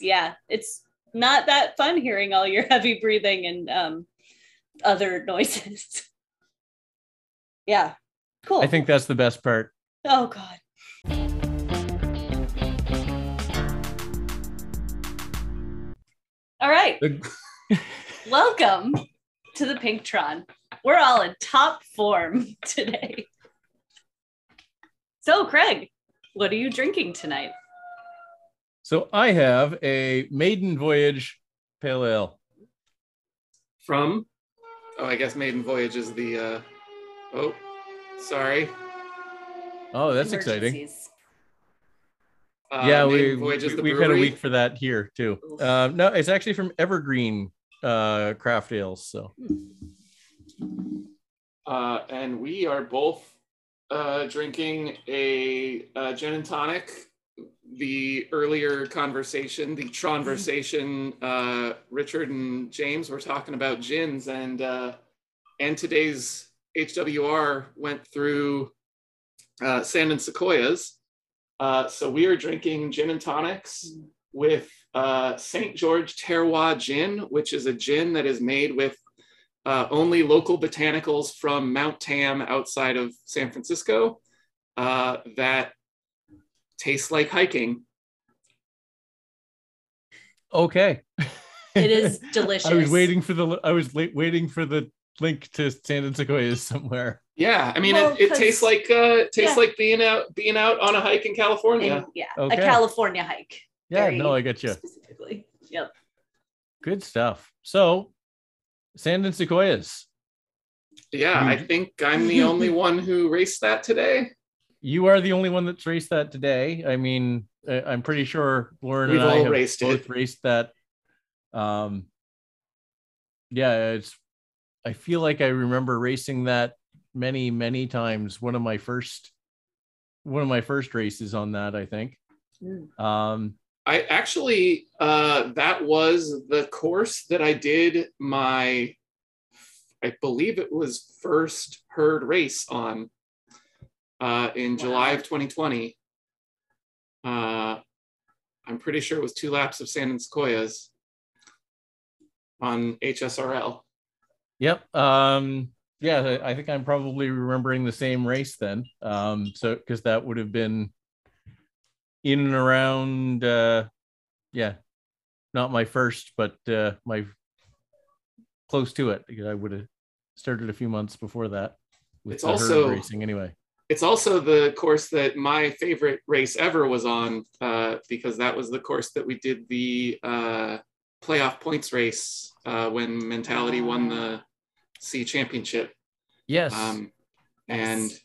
yeah, it's not that fun hearing all your heavy breathing and um, other noises. yeah, cool. I think that's the best part. Oh God. All right. Welcome to the Pinktron. We're all in top form today. So, Craig, what are you drinking tonight? So I have a maiden voyage pale ale. From, oh, I guess Maiden Voyage is the, uh, oh, sorry. Oh, that's exciting. Uh, yeah, we, Maiden Voyage is we the we've had a week for that here too. Um, no, it's actually from Evergreen uh, Craft Ales. So Uh, and we are both uh, drinking a, uh gin and tonic. The earlier conversation, the Tronversation, uh, Richard and James were talking about gins, and uh, and today's HWR went through uh, Sand and Sequoias. Uh, so we are drinking gin and tonics with uh, St. George Terroir Gin, which is a gin that is made with uh, only local botanicals from Mount Tam outside of San Francisco that taste like hiking. okay, It is delicious. I was waiting for the I was late waiting for the link to Sand and Sequoias somewhere. Yeah, I mean, Well, it, it 'cause- tastes like uh, it tastes Yeah. like being out being out on a hike in California. And, yeah, Okay. a California hike. Yeah, no, I get you. Specifically. Yep. Good stuff. So, Sand and Sequoias, Yeah, I Mhm. think I'm the only one who raced that today. You are the only one that's raced that today. I mean, I- I'm pretty sure Lauren We've and I all have raced both it. raced that. Um, yeah, it's. I feel like I remember racing that many, many times. One of my first, one of my first races on that, I think. Mm. Um, I actually uh, that was the course that I did my, I believe it was first herd race on, uh, in July of 2020. Uh, I'm pretty sure it was two laps of Sand and Sequoias on HSRL. Yep. Um, yeah, I think I'm probably remembering the same race then. Um, so because that would have been in and around uh yeah, not my first, but uh my close to it. because I would have started a few months before that with It's also- racing anyway. It's also the course that my favorite race ever was on uh, because that was the course that we did the uh, playoff points race uh, when Mentality won the C championship. Yes. Um, and Nice.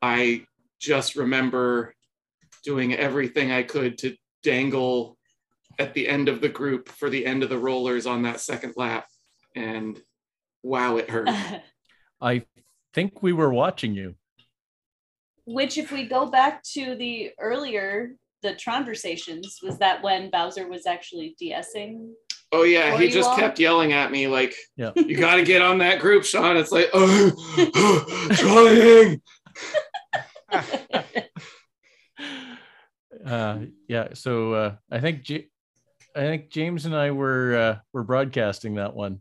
I just remember doing everything I could to dangle at the end of the group for the end of the rollers on that second lap. And wow, it hurt. I think we were watching you. Which, if we go back to the earlier, the conversations, was that when Bowser was actually DS'ing? Oh yeah, he just all? kept yelling at me like, Yeah. "You got to get on that group, Sean." It's like, "Oh, trying." uh yeah so uh i think J- i think james and i were uh were broadcasting that one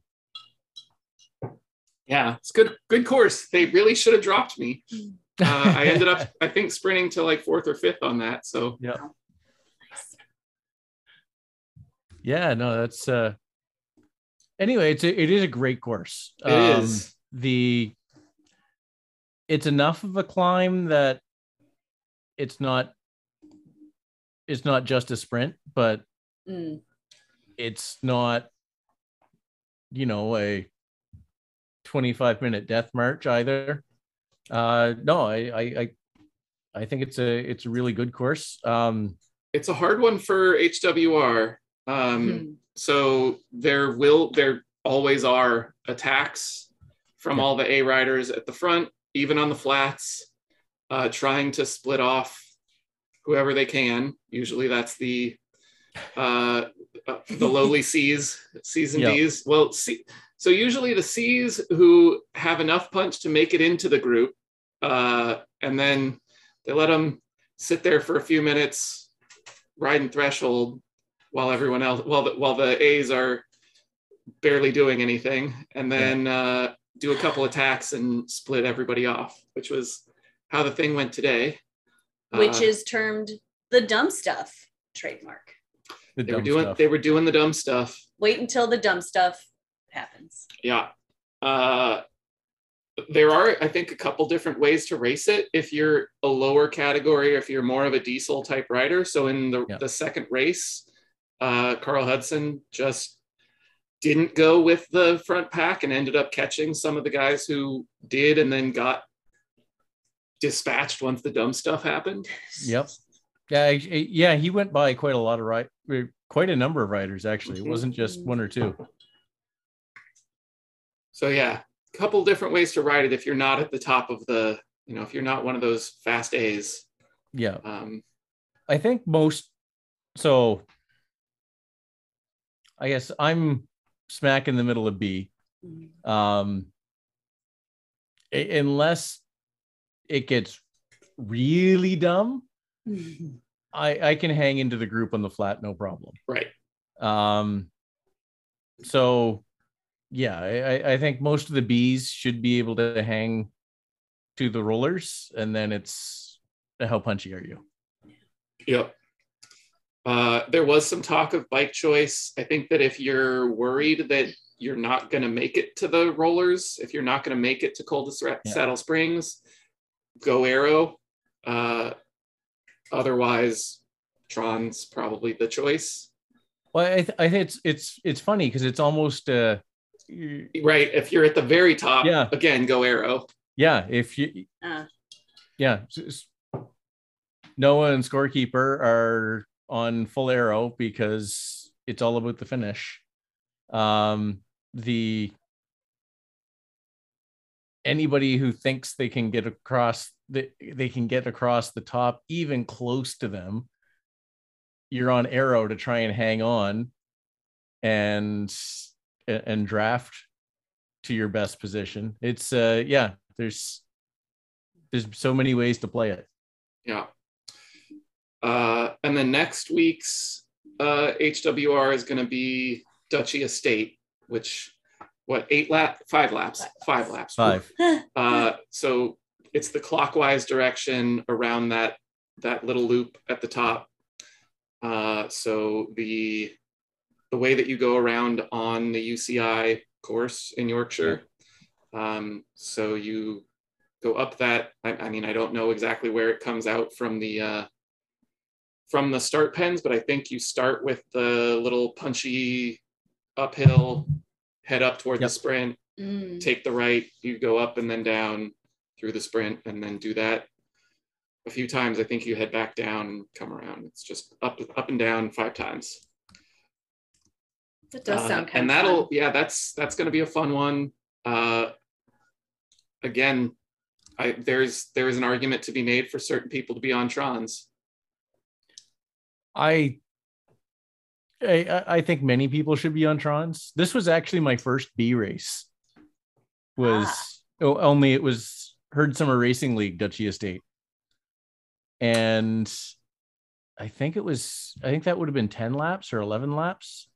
Yeah, it's good. Good course. They really should have dropped me. Uh, I ended up, I think, sprinting to like fourth or fifth on that. So yeah yeah no that's uh anyway it's a, it is a great course It Um, is. the it's enough of a climb that it's not it's not just a sprint but Mm. it's not you know a 25 minute death march either uh no i i i, I think it's a it's a really good course um it's a hard one for HWR. Um, Hmm. so there will there always are attacks from Yeah. all the A riders at the front, even on the flats, uh, trying to split off whoever they can. Usually that's the uh, uh, the lowly C's, C's and Yeah. D's. Well, C, so usually the C's who have enough punch to make it into the group, uh, and then they let them sit there for a few minutes, riding threshold while everyone else, while the, while the A's are barely doing anything, and then uh, do a couple attacks and split everybody off, which was how the thing went today. which Uh, is termed the dumb stuff trademark. The they were doing stuff. they were doing the dumb stuff. Wait until the dumb stuff happens. Yeah. Uh, there are, I think, a couple different ways to race it. If you're a lower category, if you're more of a diesel type rider. So in the, Yeah. the second race, uh, Carl Hudson just didn't go with the front pack and ended up catching some of the guys who did and then got dispatched once the dumb stuff happened. Yep. Yeah, I- I- yeah, he went by quite a lot of right, quite a number of riders actually. It wasn't just one or two. So yeah, a couple different ways to ride it if you're not at the top of the, you know, if you're not one of those fast A's. Yeah, Um, I think most. So, I guess I'm smack in the middle of B. Um, a- unless it gets really dumb, I I can hang into the group on the flat, no problem. right. Um, so yeah, I, I- think most of the bees should be able to hang to the rollers, and then it's how punchy are you? Yep. Uh, there was some talk of bike choice. I think that if you're worried that you're not going to make it to the rollers, if you're not going to make it to Coldest Yeah. Saddle Springs, go Aero. Uh, otherwise, Tron's probably the choice. Well, I, th- I think it's it's it's funny because it's almost uh, y- Right. If you're at the very top, Yeah. again, go Aero. yeah. If you Uh, yeah, s- s- Noah and scorekeeper are on full aero because it's all about the finish. Um, the anybody who thinks they can get across the they can get across the top even close to them you're on aero to try and hang on and and draft to your best position it's uh yeah there's there's so many ways to play it Yeah. Uh, and then next week's uh, HWR is going to be Duchy Estate, which what eight lap, five laps, five laps. five Uh, so it's the clockwise direction around that that little loop at the top. Uh, so the the way that you go around on the UCI course in Yorkshire. Um, so you go up that. I, I mean, I don't know exactly where it comes out from the uh, from the start pens, but I think you start with the little punchy uphill, head up toward Yep. the sprint, mm. take the right, you go up and then down through the sprint, and then do that a few times. I think you head back down and come around. It's just up up and down five times. That does Uh, sound kind and that'll fun. yeah, that's that's going to be a fun one. Uh, again, I there's there is an argument to be made for certain people to be on Trons. I, I I think many people should be on Trons. This was actually my first B race. Was Ah. oh, only it was Herd Summer Racing League Duchy Estate, and I think it was I think that would have been ten laps or eleven laps,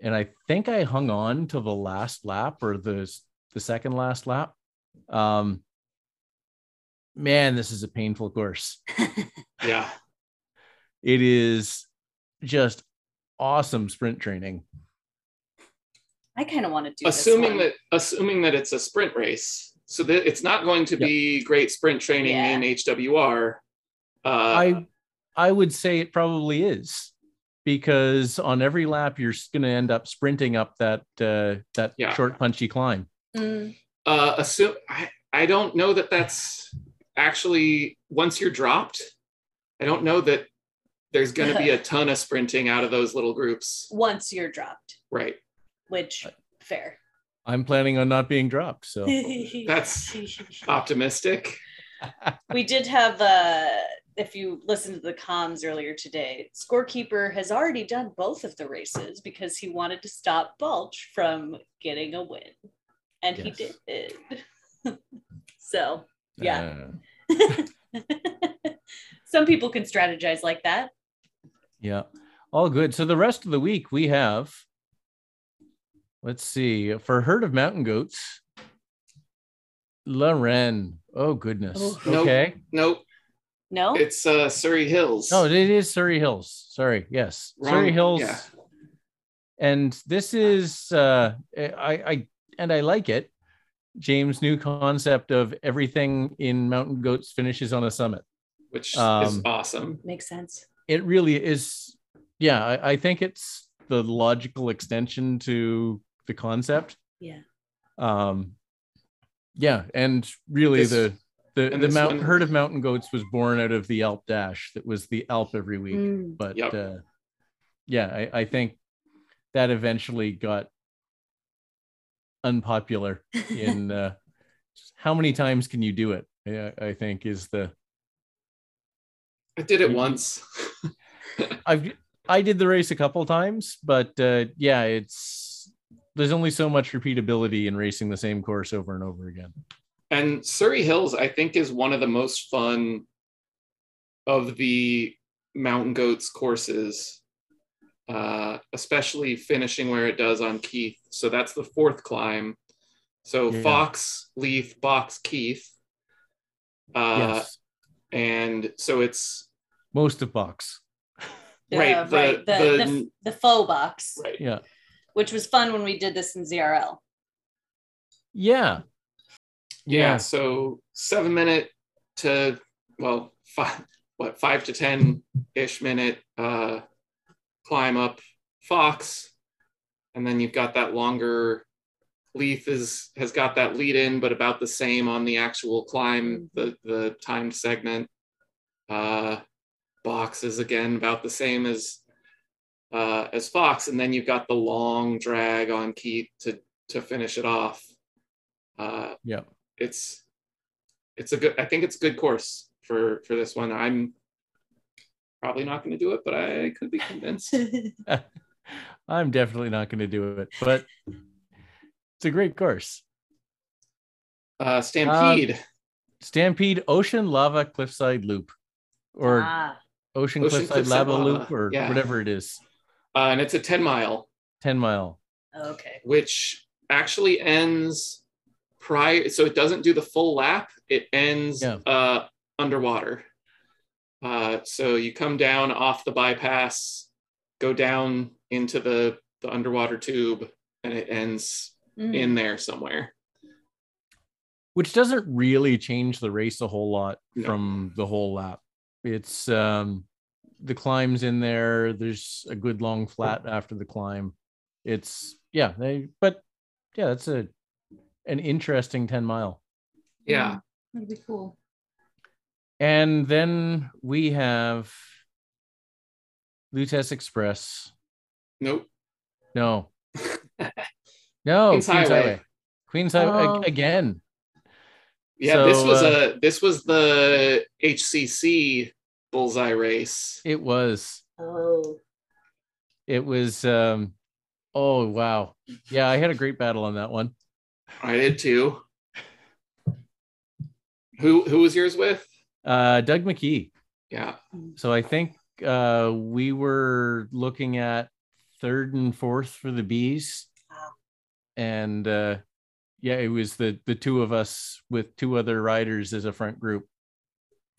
and I think I hung on to the last lap or the the second last lap. Um, man, this is a painful course Yeah, it is just awesome sprint training. I kind of want to do assuming this that assuming that it's a sprint race, so that it's not going to Yeah. be great sprint training Yeah. in HWR. Uh, I I would say it probably is because on every lap you're going to end up sprinting up that uh, that Yeah. short punchy climb. Mm. uh, assume I, I don't know that that's actually once you're dropped. I don't know that there's going to be a ton of sprinting out of those little groups. Once you're dropped, Right. which fair. I'm planning on not being dropped, so That's optimistic. we did have uh if you listened to the comms earlier today scorekeeper has already done both of the races because he wanted to stop bulch from getting a win and Yes. he did so Yeah. Uh, some people can strategize like that yeah. All good. So the rest of the week we have, let's see, for herd of mountain goats, Lauren. Oh goodness. Oh. Nope. Okay. Nope, No? it's uh, Surrey Hills. Oh, it is Surrey Hills. Sorry. Yes. Surrey Hills. yeah. And this is uh I I and I like it. James' new concept of everything in mountain goats finishes on a summit. which is Um, awesome. Makes sense. It really is yeah, I, I think it's the logical extension to the concept. Yeah. Um yeah, and really This- the the, and the this mount, one- herd of mountain goats was born out of the Alp Dash that was the Alp every week. Mm. but Yep. uh, yeah I, I think that eventually got unpopular in uh, how many times can you do it I, I think is the I did it Mhm. once. i've i did the race a couple times but uh, yeah it's there's only so much repeatability in racing the same course over and over again And Surrey Hills, I think, is one of the most fun of the mountain goats courses, uh, especially finishing where it does on Keith. So that's the fourth climb. So Yeah. Fox, Leith, Box, Keith. Uh, yes And so it's most of box Right, Uh, the- right. The, the- the, the, faux box, right. yeah which was fun when we did this in ZRL. yeah Yeah. So seven minute to well five what five to ten ish minute uh, climb up Fox, and then you've got that longer. Leith is has got that lead in, but about the same on the actual climb, the the timed segment. Uh, box is again about the same as uh, as Fox, and then you've got the long drag on Keith to to finish it off. Uh, yeah it's it's a good i think it's a good course for for this one i'm probably not going to do it but i could be convinced i'm definitely not going to do it but it's a great course uh stampede Stampede Ocean Lava Cliffside Loop or ah, Ocean, Ocean Cliffside, Cliffside Lava, Lava, Loop or yeah. whatever it is. uh, and it's a 10 mile 10 mile. okay. which actually ends prior so it doesn't do the full lap it ends Yeah. uh underwater uh so you come down off the bypass go down into the the underwater tube and it ends Mm. in there somewhere Which doesn't really change the race a whole lot No. from the whole lap. It's um the climbs in there, there's a good long flat after the climb. It's yeah, they but yeah, that's a an interesting 10 mile. yeah That'd be cool. And then we have Lutece Express. nope No. No, Queens Highway. Queens Highway Oh. again. Yeah, this was uh, a this was the HCC bullseye race. It was. Oh. It was um oh wow. Yeah, I had a great battle on that one. I did too. Who who was yours with? Uh Doug McKee. Yeah, So I think uh we were looking at third and fourth for the bees. And uh yeah, it was the the two of us with two other riders as a front group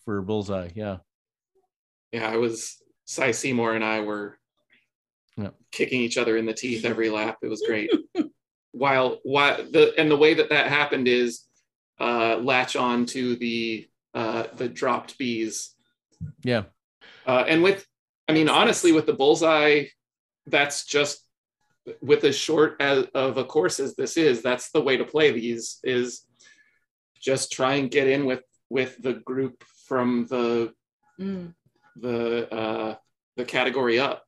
for bullseye. Yeah. yeah. I was Cy Seymour and I were Yeah. kicking each other in the teeth every lap. It was great. while while the and the way that that happened is uh, latch on to the uh, the dropped bees Yeah. Uh, and with, I mean, honestly, with the bullseye, that's just with as short as, of a course as this is. That's the way to play these. Is just try and get in with with the group from the Mm. the uh, the category up,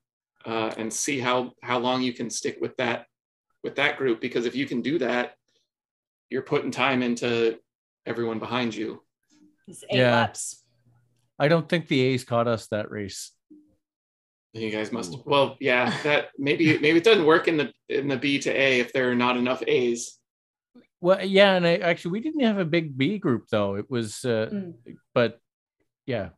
uh, and see how how long you can stick with that with that group. Because if you can do that, you're putting time into everyone behind you. It's eight Yeah. laps. I don't think the A's caught us that race. You guys must. Well, yeah, that maybe maybe it doesn't work in the in the B to A if there are not enough A's. Well, yeah, and I actually we didn't have a big B group though. It was, uh, Mm. but yeah,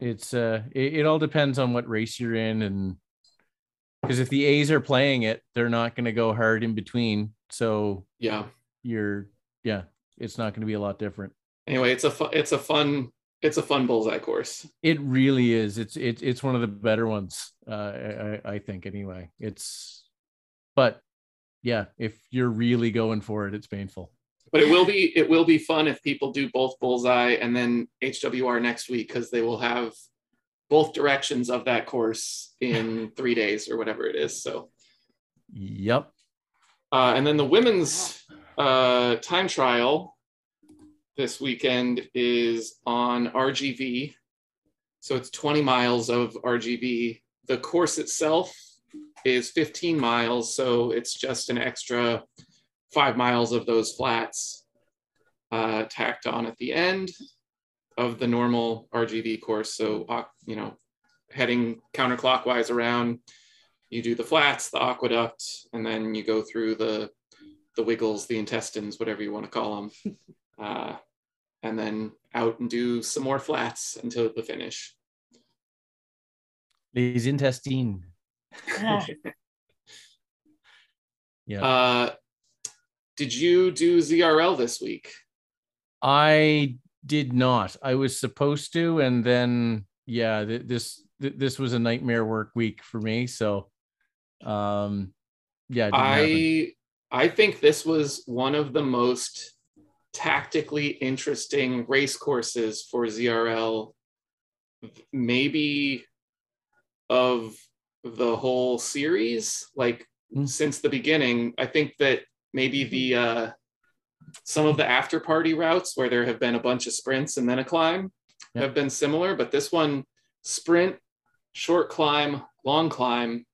it's uh it, it all depends on what race you're in and because if the A's are playing it, they're not going to go hard in between. So Yeah. you're yeah, it's not going to be a lot different. Anyway, it's a fu- it's a fun it's a fun bullseye course. It really is. It's it's it's one of the better ones. Uh, I I- I think anyway. It's, but yeah, if you're really going for it, it's painful. But it will be it will be fun if people do both bullseye and then HWR next week because they will have both directions of that course in three days or whatever it is. So Yep. uh, and then the women's uh, time trial this weekend is on RGV. So it's 20 miles of RGV. The course itself is 15 miles, so it's just an extra five miles of those flats uh, tacked on at the end of the normal RGV course. So, uh, you know, heading counterclockwise around, you do the flats, the aqueduct, and then you go through the the wiggles, the intestines, whatever you want to call them, uh, and then out and do some more flats until the finish. Les intestines. Ah, Yeah. Uh, did you do ZRL this week? I did not. I was supposed to, and then yeah, th- this th- this was a nightmare work week for me. So, um, yeah, didn't happen. I I think this was one of the most tactically interesting race courses for ZRL, maybe of the whole series. Like Mm. since the beginning, I think that maybe the uh, some of the after party routes where there have been a bunch of sprints and then a climb Yep. have been similar, but this one sprint, short climb, long climb,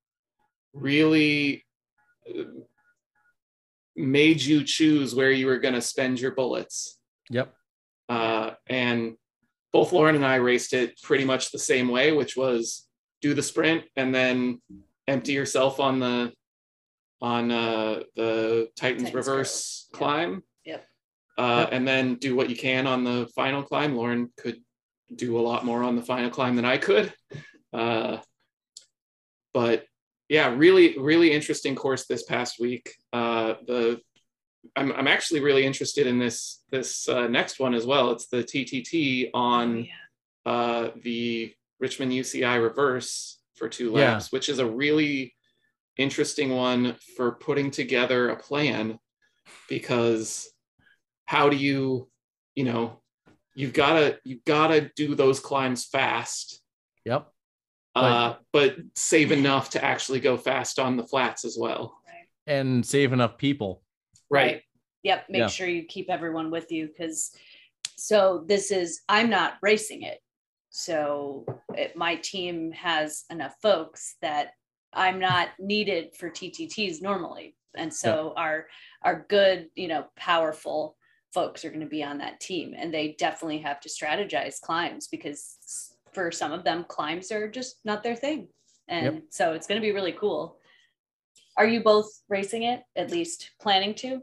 really uh, made you choose where you were going to spend your bullets. Yep. Uh, and both Lauren and I raced it pretty much the same way, which was do the sprint and then empty yourself on the on uh, the Titans, Titans reverse Grove. Yep. climb. Uh, And then do what you can on the final climb. Lauren could do a lot more on the final climb than I could. Uh, but yeah, really, really interesting course this past week. Uh, the I'm, I'm actually really interested in this this uh, next one as well. It's the TTT oh, on yeah. uh, the Richmond UCI reverse for two Yeah. laps, which is a really interesting one for putting together a plan because how do you, you know, you've got to you've got to do those climbs fast, Yep. uh, but save enough to actually go fast on the flats as well. And save enough people. Right. Yep. Make Yeah. sure you keep everyone with you because so this is I'm not racing it. So it, my team has enough folks that I'm not needed for TTTs normally. And so our our good, you know, powerful folks are going to be on that team and they definitely have to strategize climbs because for some of them climbs are just not their thing. And so it's going to be really cool. Are you both racing it? At least planning to?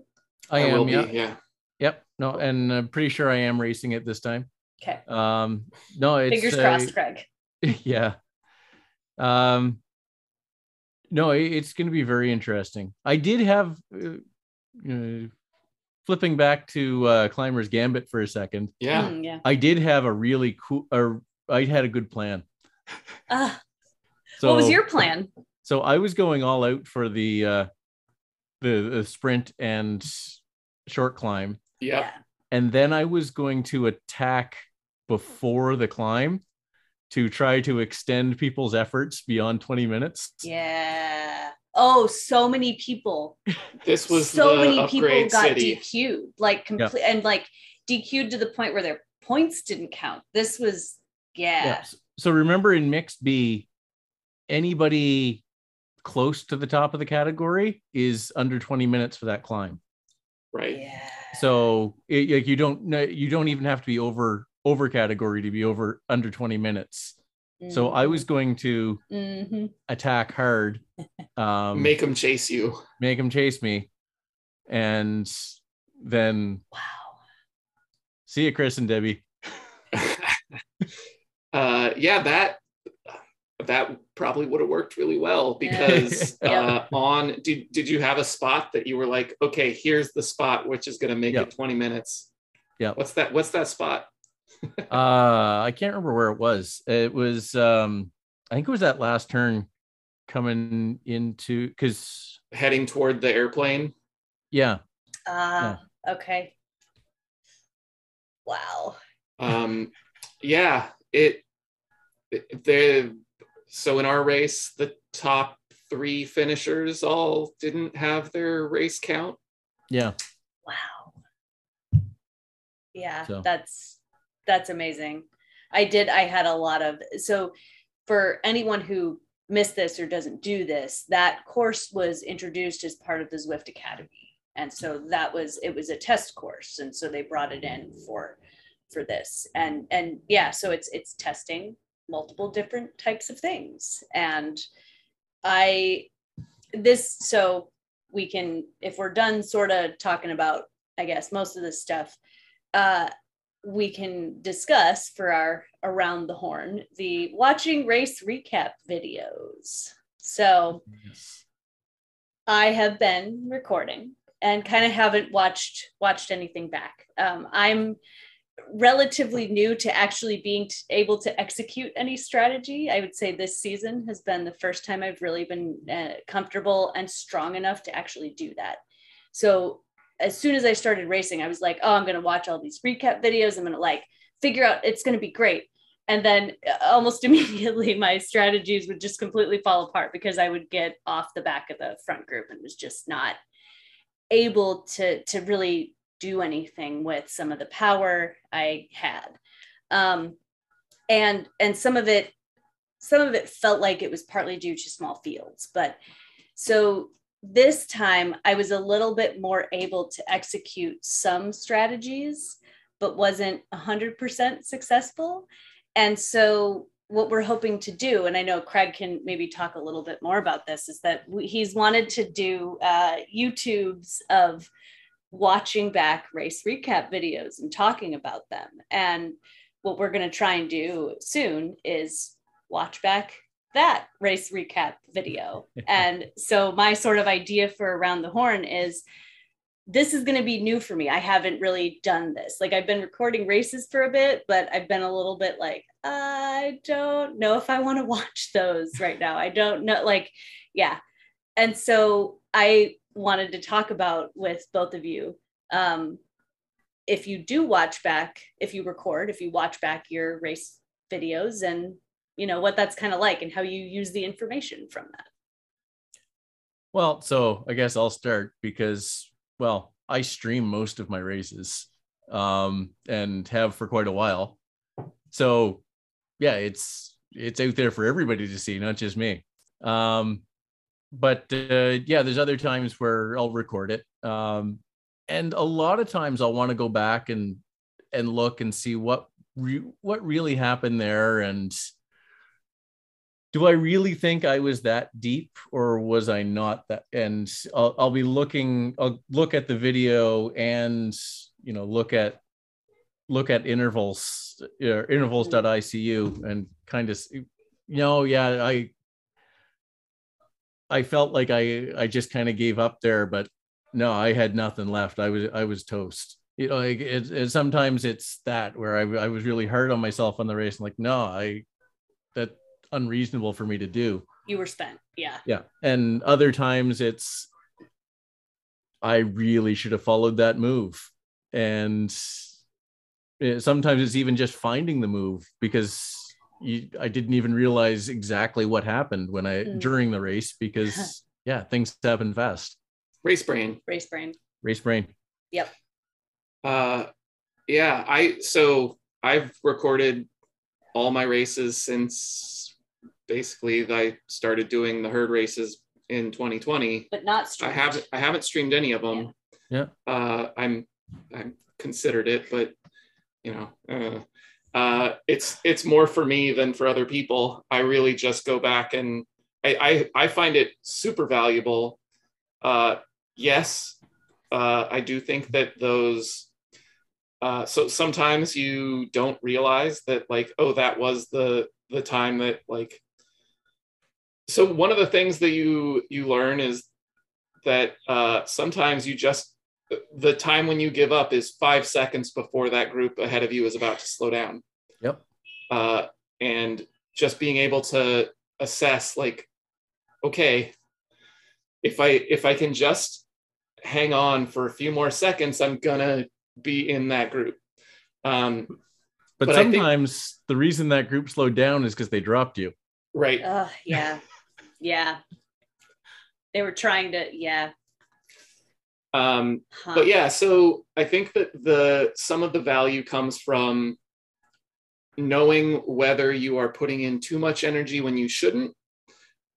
I, will am. be, Yeah. yeah. Yep. No, and I'm pretty sure I am racing it this time. Okay. Um, no, it's Fingers uh, crossed, Craig. yeah. Um, no, it's going to be very interesting. I did have, uh, uh, flipping back to uh, Climber's Gambit for a second. Yeah. Mm, yeah. I did have a really cool, or I had a good plan. Ah, So what was your plan? So I was going all out for the uh, the, the sprint and short climb, Yeah, and then I was going to attack before the climb to try to extend people's efforts beyond 20 minutes. Yeah. Oh, so many people. This was so the many people got city. DQ'd, like complete and like DQ'd to the point where their points didn't count. This was yeah. Yeah. So remember in mixed B, anybody close to the top of the category is under 20 minutes for that climb. Right. Yeah. So it, like you don't you don't even have to be over over category to be over under 20 minutes. So I was going to hmm attack hard, um, make Make them chase you. make him chase me, and then wow. see you, Chris and Debbie. uh, yeah, that that probably would have worked really well because Yeah. uh, on did did you have a spot that you were like, okay, here's the spot which is going to make Yeah. it 20 minutes. Yeah. What's that? What's that spot? Uh i can't remember where it was it was um i think it was that last turn coming into because Heading toward the airplane. yeah Ah, okay. Wow. Um, yeah, it, it the so in our race, the top three finishers all didn't have their race count. yeah Wow. Yeah, So- that's that's amazing. I did I had a lot of so for anyone who missed this or doesn't do this, that course was introduced as part of the Zwift Academy. And so that was it was a test course and so they brought it in for for this. And and yeah, so it's it's testing multiple different types of things. And I this so we can if we're done sort of talking about i guess most of this stuff uh we can discuss for our around the horn the watching race recap videos so i have been recording and kind of haven't watched watched anything back um, i'm relatively new to actually being t- able to execute any strategy. I would say this season has been the first time I've really been uh, comfortable and strong enough to actually do that. So as soon as I started racing, I was like, oh, I'm going to watch all these recap videos. I'm going to like figure out it's going to be great. And then uh, almost immediately, my strategies would just completely fall apart because I would get off the back of the front group and was just not able to to really do anything with some of the power I had. Um, and and some of it some of it felt like it was partly due to small fields, but so this time I was a little bit more able to execute some strategies, but wasn't 100% successful. And so what we're hoping to do, and I know Craig can maybe talk a little bit more about this, is that he's wanted to do uh, YouTubes of watching back race recap videos and talking about them. And what we're going to try and do soon is watch back that race recap video. and so my sort of idea for around the horn is this is going to be new for me. I haven't really done this. Like I've been recording races for a bit, but I've been a little bit like I don't know if I want to watch those right now. I don't know like yeah. And so I wanted to talk about with both of you um, if you do watch back if you record if you watch back your race videos and you know what that's kind of like and how you use the information from that. Well so i guess i'll start because well i stream most of my races um and have for quite a while. So yeah it's it's out there for everybody to see not just me. Um but uh, yeah there's other times where i'll record it. Um and a lot of times i'll want to go back and and look and see what re- what really happened there and do I really think I was that deep or was I not that? And I'll, I'll be looking, I'll look at the video and, you know, look at, look at intervals, uh, intervals.icu and kind of, you know, yeah, I, I felt like I, I just kind of gave up there, but no, I had nothing left. I was, I was toast. You know, like it, it, sometimes it's that where I, I was really hard on myself on the race. and like, no, I, unreasonable for me to do. you were spent yeah Yeah. And other times it's I really should have followed that move. And sometimes it's even just finding the move because you, I didn't even realize exactly what happened when I Mm. during the race because yeah, things happen fast. Race brain. race brain Race brain. Yep. Uh, yeah, I so I've recorded all my races since basically I started doing the herd races in 2020. but not I haven't I haven't streamed any of them. Yeah. Uh, I'm I'm considered it, but you know, uh, uh, it's it's more for me than for other people. I really just go back and I I, I find it super valuable. Uh, yes, uh, I do think that those uh, so sometimes you don't realize that like oh that was the the time that like so one of the things that you you learn is that uh, sometimes you just the time when you give up is five seconds before that group ahead of you is about to slow down Yep. uh, and just being able to assess like okay if i if i can just hang on for a few more seconds i'm gonna be in that group um But, But I think- sometimes the reason that group slowed down is because they dropped you. right Uh, yeah. Yeah. They were trying to, yeah. um Huh. but yeah so i think that the some of the value comes from knowing whether you are putting in too much energy when you shouldn't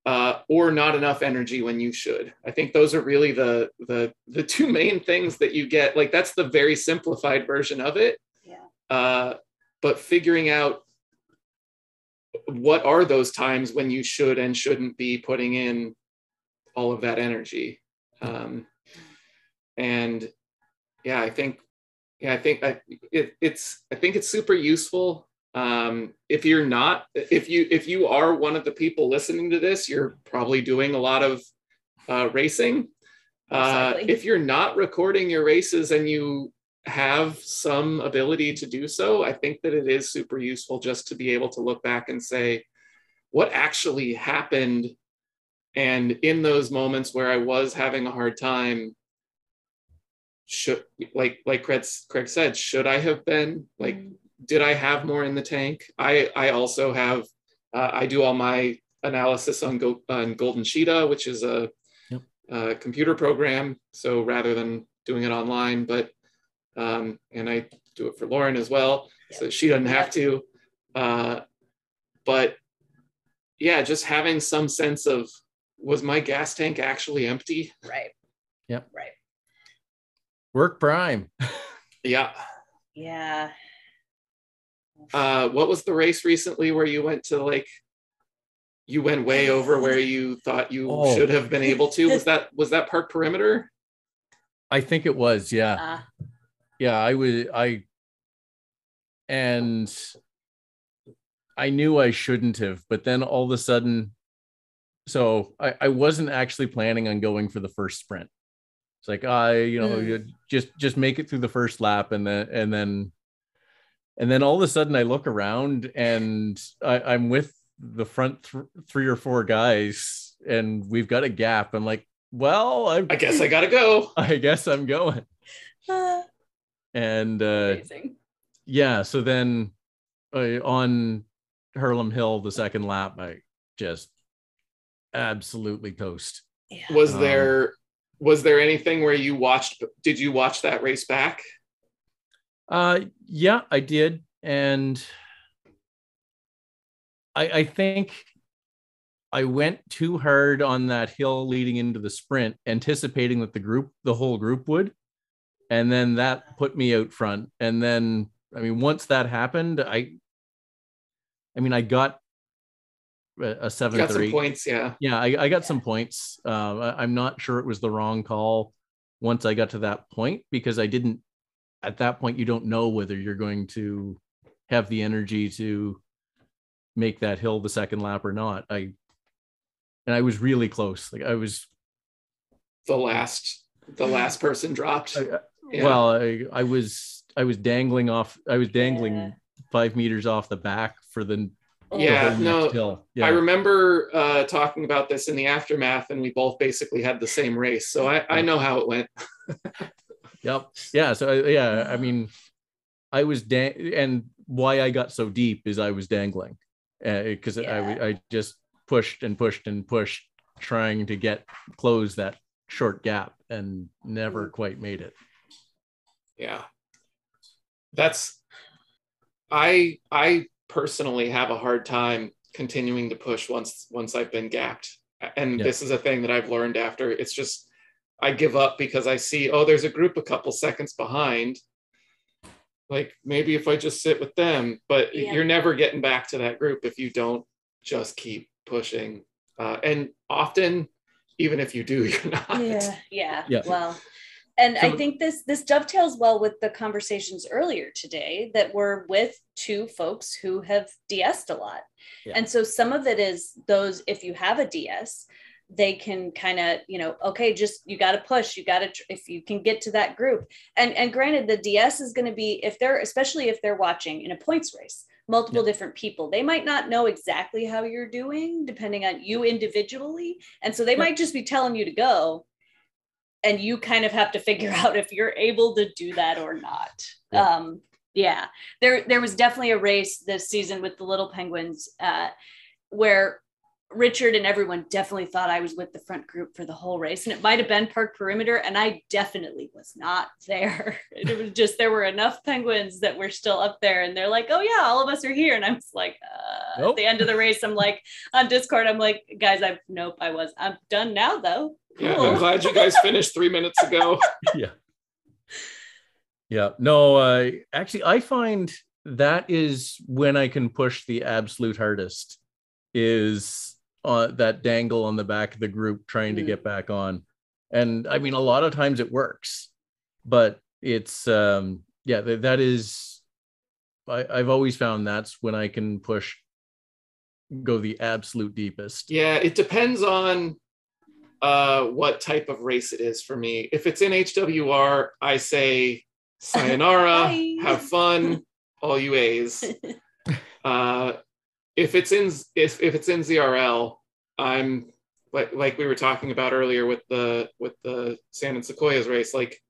uh, or not enough energy when you should i think those are really the the the two main things that you get like that's the very simplified version of it Yeah. uh, but figuring out what are those times when you should and shouldn't be putting in all of that energy? Um, and yeah i think yeah i think I, it, it's i think it's super useful. Um, if you're not if you if you are one of the people listening to this you're probably doing a lot of uh, racing. Uh, if you're not recording your races and you have some ability to do so i think that it is super useful just to be able to look back and say what actually happened and in those moments where i was having a hard time should like like Craig, Craig said should i have been like Mm. did i have more in the tank i i also have uh, i do all my analysis on go on golden cheetah which is a, Yep. a computer program so rather than doing it online but um and i do it for lauren as well so she doesn't have to uh but yeah just having some sense of was my gas tank actually empty Right. Yep. Right. Work prime. yeah Yeah. uh what was the race recently where you went to like you went way over where you thought you Oh. should have been able to was that was that park perimeter I think it was, yeah. Uh, yeah i would i and i knew i shouldn't have but then all of a sudden so i i wasn't actually planning on going for the first sprint. It's like i you know Mm. just just make it through the first lap and then and then and then all of a sudden i look around and I, i'm with the front th- three or four guys and we've got a gap. I'm like well i i guess i gotta go. I guess i'm going. Uh, and uh amazing. yeah so then uh, on Harlem Hill the second lap I just absolutely toast Yeah. was Um, there was there anything where you watched did you watch that race back uh yeah I did and I I think I went too hard on that hill leading into the sprint anticipating that the group the whole group would and then that put me out front and then I mean once that happened I I mean I got a seven you got some points yeah Yeah, I, I got some points. Um, I, am not sure it was the wrong call once I got to that point because I didn't. At that point, you don't know whether you're going to have the energy to make that hill the second lap or not. I and I was really close. Like I was. the last the last person dropped I- Yeah. Well, I, I was. I was dangling off. I was dangling Yeah. five meters off the back for the, the Yeah, whole no. Yeah. I remember uh, talking about this in the aftermath, and we both basically had the same race. So I, I know how it went. Yep. Yeah. So uh, yeah, I mean, I was dang, and why I got so deep is I was dangling, because I w- Yeah. I just pushed and pushed and pushed, trying to get close that short gap, and never quite made it. Yeah, that's. I I personally have a hard time continuing to push once once I've been gapped, and Yeah. this is a thing that I've learned after. It's just I give up because I see oh there's a group a couple seconds behind. Like maybe if I just sit with them, but Yeah. you're never getting back to that group if you don't just keep pushing. Uh, and often, even if you do, you're not. Yeah. Yeah. Yeah. Well, and I think this this dovetails well with the conversations earlier today that were with two folks who have DS'd a lot. Yeah. And so some of it is those if you have a DS, they can kind of, you know, okay, just you got to push, you got to if you can get to that group. And and granted the DS is going to be if they're especially if they're watching in a points race, multiple different people. They might not know exactly how you're doing depending on you individually, and so they Yeah. might just be telling you to go and you kind of have to figure out if you're able to do that or not. Yeah. Um, yeah, there there was definitely a race this season with the Little Penguins uh, where Richard and everyone definitely thought I was with the front group for the whole race, and it might have been Park Perimeter, and I definitely was not there. It was just there were enough penguins that were still up there, and they're like, "Oh yeah, all of us are here," and I was like, uh, Nope. at the end of the race, I'm like on Discord, I'm like, guys, I nope, I was, I'm done now though. Yeah, I'm glad you guys finished three minutes ago. yeah yeah no uh actually i find that is when i can push the absolute hardest is uh, that dangle on the back of the group trying to Mm. get back on and i mean a lot of times it works but it's um yeah th- that is I, i've always found that's when i can push go the absolute deepest Yeah, it depends on uh, what type of race it is for me. If it's in HWR, I say sayonara, have fun, all you A's. Uh, if it's in if, if it's in ZRL, I'm like like we were talking about earlier with the with the Sand and Sequoias race. Like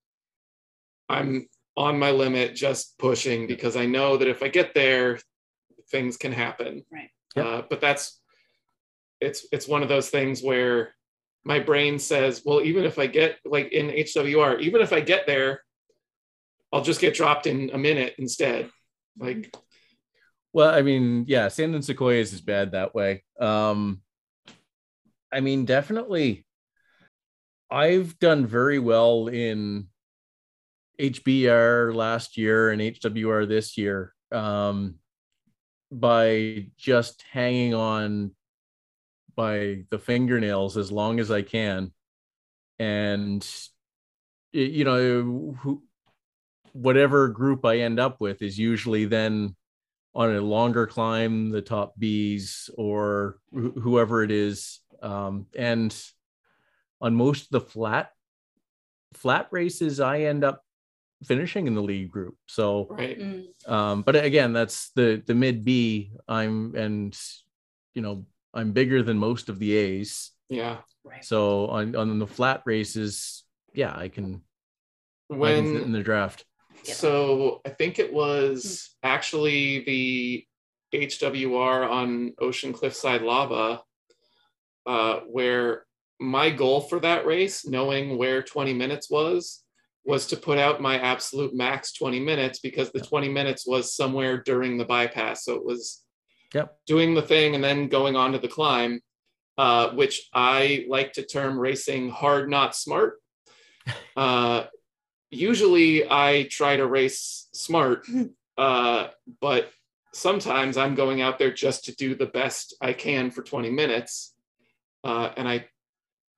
I'm on my limit, just pushing because I know that if I get there, things can happen. Right. Yep. Uh, but that's it's it's one of those things where my brain says, well, even if I get like in HWR, even if I get there, I'll just get dropped in a minute instead. Like Well, I mean, yeah, Sand and Sequoias is bad that way. Um, I mean, definitely, I've done very well in HBR last year and HWR this year um, by just hanging on by the fingernails as long as I can, and you know, who, whatever group I end up with is usually then on a longer climb, the top bees or wh- whoever it is. Um, and on most of the flat flat races, I end up finishing in the lead group. So, right. Mm. um, but again, that's the the mid B. I'm and you know I'm bigger than most of the A's. Yeah. Right. So on on the flat races, yeah, I can I can in the draft. So I think it was actually the HWR on Ocean Cliffside Lava, uh, where my goal for that race, knowing where 20 minutes was, was to put out my absolute max 20 minutes because the 20 minutes was somewhere during the bypass. So it was Yep. doing the thing and then going on to the climb, uh, which I like to term racing hard, not smart. Uh, usually I try to race smart, uh, but sometimes I'm going out there just to do the best I can for 20 minutes. Uh, and I,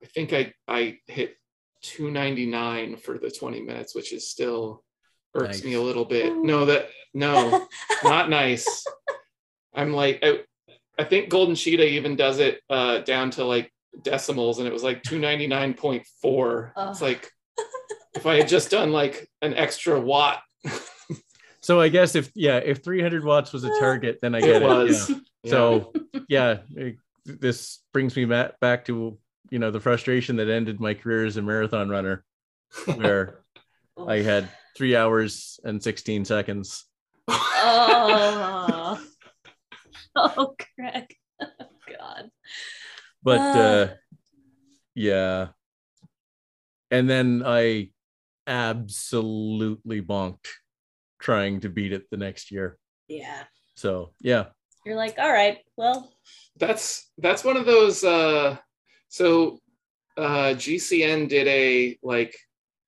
I think I, I hit 299 for the 20 minutes, which is still irks me a little bit. No, that no, not nice. I'm like, I, I think Golden Cheetah even does it uh, down to like decimals, and it was like 299.4. It's like if I had just done like an extra watt, So I guess if yeah, if 300 watts was a target, then I it get it. was. yeah. So yeah, it- this brings me back back to you know the frustration that ended my career as a marathon runner, where I had three hours and 16 seconds. oh, oh, Craig. Oh, God. But Ah. uh, yeah, and then I absolutely bonked trying to beat it the next year. Yeah. So yeah, You're like, all right, well, that's that's one of those uh so uh gcn did a like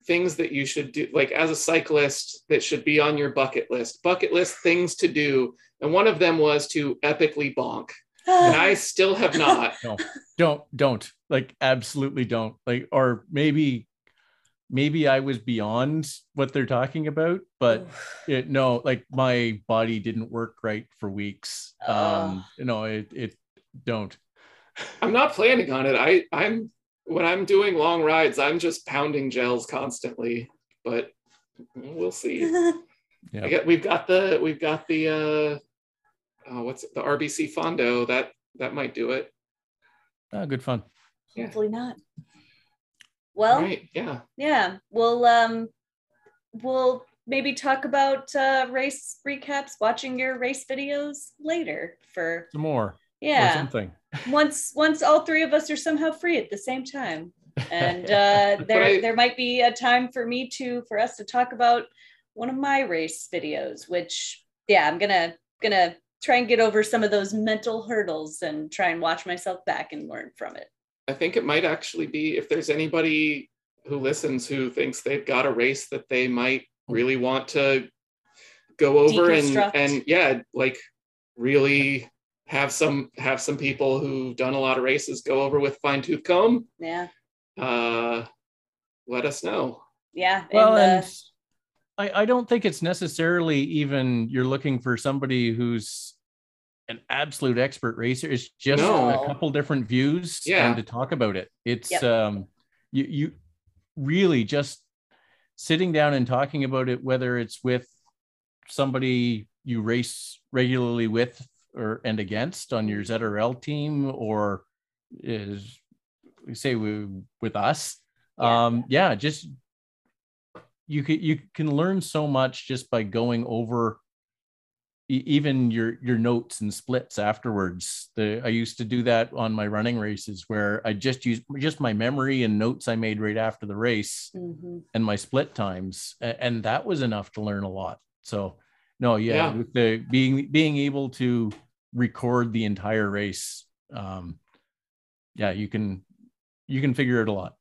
things that you should do like as a cyclist that should be on your bucket list bucket list things to do. And one of them was to epically bonk. And i still have not. No, don't don't. Like absolutely don't. Like or maybe maybe I was beyond what they're talking about, but it, no, like my body didn't work right for weeks. Um, you know, it it don't. I'm not planning on it. I I'm when I'm doing long rides, I'm just pounding gels constantly, but we'll see. Yeah. I get, we've got the we've got the uh oh, what's it, the RBC Fondo that that might do it. Oh, good fun. Yeah. Hopefully not. Well, right? Yeah. yeah, we'll um, we'll maybe talk about uh, race recaps, watching your race videos later. For Some more. Or yeah, something. once once all three of us are somehow free at the same time, and uh, there I- there might be a time for me to for us to talk about one of my race videos. Which yeah, I'm gonna gonna try and get over some of those mental hurdles and try and watch myself back and learn from it. I think it might actually be if there's anybody who listens who thinks they've got a race that they might really want to go over and and yeah, like really have some have some people who've done a lot of races go over with fine tooth comb. Yeah, Uh, let us know. yeah. Well, and, uh, and I, I don't think it's necessarily even you're looking for somebody who's an absolute expert racer. It's just No. a couple different views Yeah. and to talk about it. It's Yep. um you you really just sitting down and talking about it, whether it's with somebody you race regularly with or and against on your ZRL team or is say we, with us. Yeah. Um yeah, just you can you can learn so much just by going over even your your notes and splits afterwards the i used to do that on my running races where i just use just my memory and notes i made right after the race mhm. and my split times and that was enough to learn a lot so no yeah, Yeah. with the being being able to record the entire race um yeah you can you can figure it a lot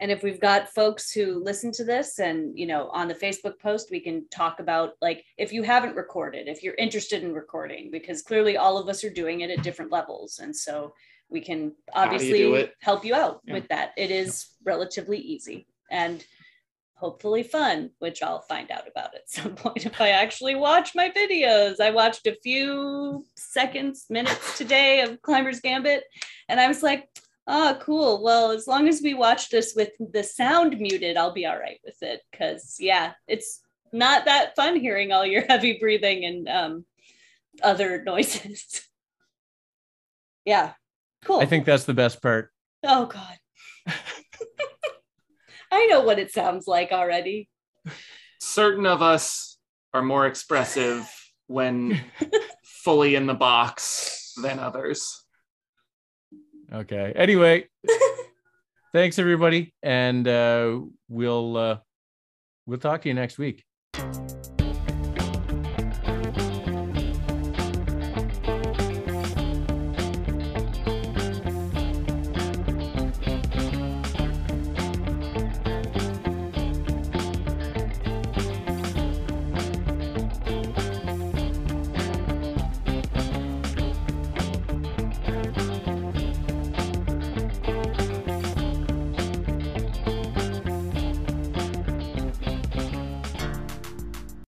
And if we've got folks who listen to this and, you know, on the Facebook post, we can talk about like if you haven't recorded, if you're interested in recording, because clearly all of us are doing it at different levels. And so we can do you obviously help you out Yeah. with that. It is relatively easy and hopefully fun, which I'll find out about at some point if I actually watch my videos. I watched a few seconds, minutes today of Climber's Gambit, and I was like, oh, cool. Well, as long as we watch this with the sound muted, I'll be all right with it. Because, yeah, it's not that fun hearing all your heavy breathing and um, other noises. yeah, cool. i think that's the best part oh, God. I know what it sounds like already. Certain of us are more expressive when fully in the box than others. Okay. Anyway thanks everybody. And uh we'll uh we'll talk to you next week